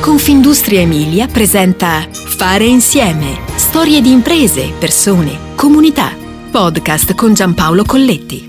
Confindustria Emilia presenta Fare insieme. Storie di imprese, persone, comunità. Podcast con Giampaolo Colletti.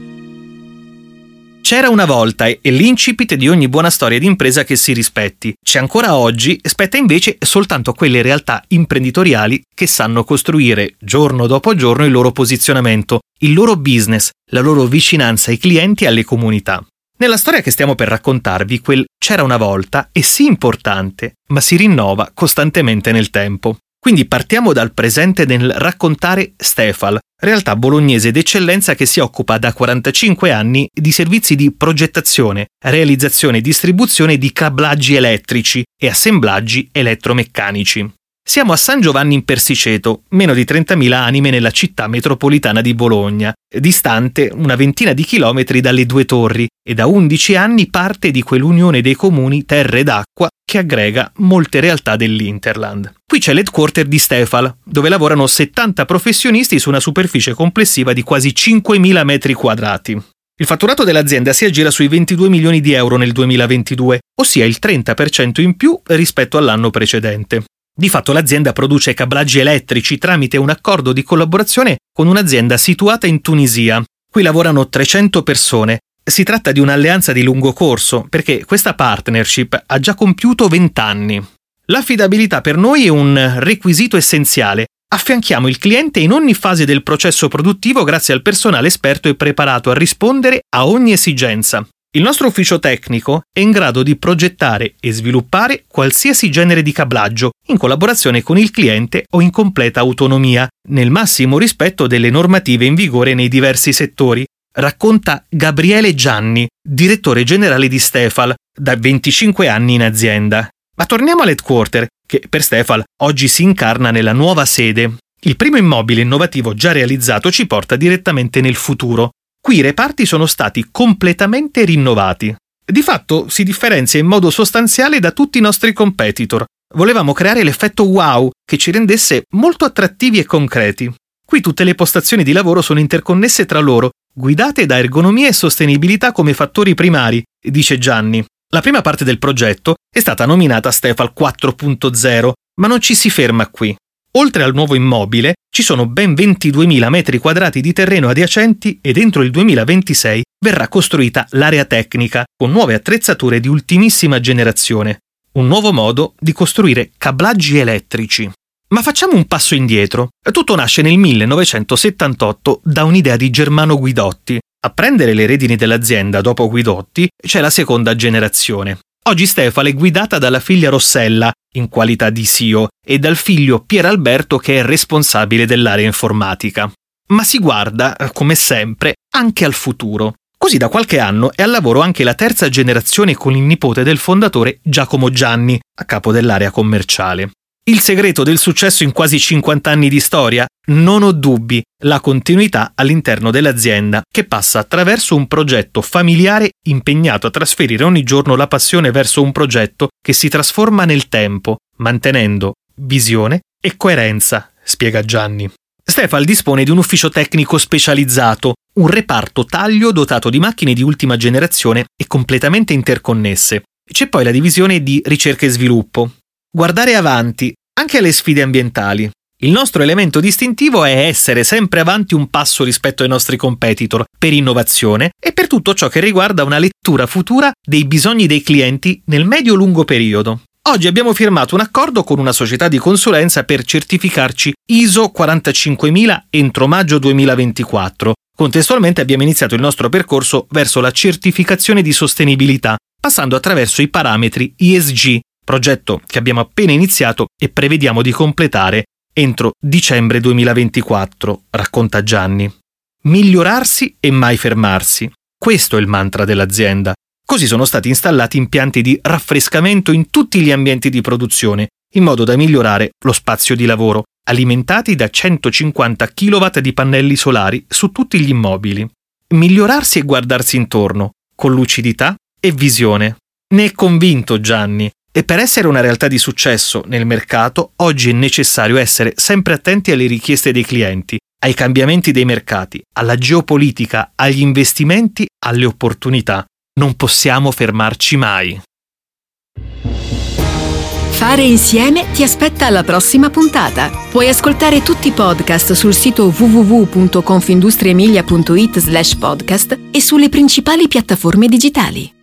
C'era una volta e l'incipit di ogni buona storia di impresa che si rispetti. C'è ancora oggi, spetta invece soltanto a quelle realtà imprenditoriali che sanno costruire giorno dopo giorno il loro posizionamento, il loro business, la loro vicinanza ai clienti e alle comunità. Nella storia che stiamo per raccontarvi, quel c'era una volta è sì importante, ma si rinnova costantemente nel tempo. Quindi partiamo dal presente nel raccontare Stefal, realtà bolognese d'eccellenza che si occupa da 45 anni di servizi di progettazione, realizzazione e distribuzione di cablaggi elettrici e assemblaggi elettromeccanici. Siamo a San Giovanni in Persiceto, meno di 30.000 anime nella città metropolitana di Bologna, distante una ventina di chilometri dalle due torri e da 11 anni parte di quell'unione dei comuni terre d'acqua che aggrega molte realtà dell'Interland. Qui c'è l'headquarter di Stefal, dove lavorano 70 professionisti su una superficie complessiva di quasi 5.000 metri quadrati. Il fatturato dell'azienda si aggira sui 22 milioni di euro nel 2022, ossia il 30% in più rispetto all'anno precedente. Di fatto l'azienda produce cablaggi elettrici tramite un accordo di collaborazione con un'azienda situata in Tunisia. Qui lavorano 300 persone. Si tratta di un'alleanza di lungo corso perché questa partnership ha già compiuto 20 anni. L'affidabilità per noi è un requisito essenziale. Affianchiamo il cliente in ogni fase del processo produttivo grazie al personale esperto e preparato a rispondere a ogni esigenza. Il nostro ufficio tecnico è in grado di progettare e sviluppare qualsiasi genere di cablaggio in collaborazione con il cliente o in completa autonomia, nel massimo rispetto delle normative in vigore nei diversi settori, racconta Gabriele Gianni, direttore generale di Stefal, da 25 anni in azienda. Ma torniamo all'headquarter, che per Stefal oggi si incarna nella nuova sede. Il primo immobile innovativo già realizzato ci porta direttamente nel futuro, Qui i reparti sono stati completamente rinnovati. Di fatto si differenzia in modo sostanziale da tutti i nostri competitor. Volevamo creare l'effetto wow che ci rendesse molto attrattivi e concreti. Qui tutte le postazioni di lavoro sono interconnesse tra loro, guidate da ergonomia e sostenibilità come fattori primari, dice Gianni. La prima parte del progetto è stata nominata Stefal 4.0, ma non ci si ferma qui. Oltre al nuovo immobile, ci sono ben 22.000 metri quadrati di terreno adiacenti e dentro il 2026 verrà costruita l'area tecnica con nuove attrezzature di ultimissima generazione. Un nuovo modo di costruire cablaggi elettrici. Ma facciamo un passo indietro. Tutto nasce nel 1978 da un'idea di Germano Guidotti. A prendere le redini dell'azienda dopo Guidotti c'è la seconda generazione. Oggi Stefano è guidata dalla figlia Rossella, in qualità di CEO, e dal figlio Pier Alberto che è responsabile dell'area informatica. Ma si guarda, come sempre, anche al futuro. Così da qualche anno è al lavoro anche la terza generazione con il nipote del fondatore Giacomo Gianni, a capo dell'area commerciale. Il segreto del successo in quasi 50 anni di storia? Non ho dubbi, la continuità all'interno dell'azienda che passa attraverso un progetto familiare impegnato a trasferire ogni giorno la passione verso un progetto che si trasforma nel tempo, mantenendo visione e coerenza, spiega Gianni. Stefal dispone di un ufficio tecnico specializzato, un reparto taglio dotato di macchine di ultima generazione e completamente interconnesse. C'è poi la divisione di ricerca e sviluppo, guardare avanti anche alle sfide ambientali. Il nostro elemento distintivo è essere sempre avanti un passo rispetto ai nostri competitor per innovazione e per tutto ciò che riguarda una lettura futura dei bisogni dei clienti nel medio-lungo periodo. Oggi abbiamo firmato un accordo con una società di consulenza per certificarci ISO 45000 entro maggio 2024. Contestualmente abbiamo iniziato il nostro percorso verso la certificazione di sostenibilità, passando attraverso i parametri ESG progetto che abbiamo appena iniziato e prevediamo di completare entro dicembre 2024, racconta Gianni. Migliorarsi e mai fermarsi. Questo è il mantra dell'azienda. Così sono stati installati impianti di raffrescamento in tutti gli ambienti di produzione, in modo da migliorare lo spazio di lavoro, alimentati da 150 kW di pannelli solari su tutti gli immobili. Migliorarsi e guardarsi intorno, con lucidità e visione. Ne è convinto Gianni e per essere una realtà di successo nel mercato, oggi è necessario essere sempre attenti alle richieste dei clienti, ai cambiamenti dei mercati, alla geopolitica, agli investimenti, alle opportunità. Non possiamo fermarci mai. Fare insieme ti aspetta alla prossima puntata. Puoi ascoltare tutti i podcast sul sito www.confindustriemilia.it slash podcast e sulle principali piattaforme digitali.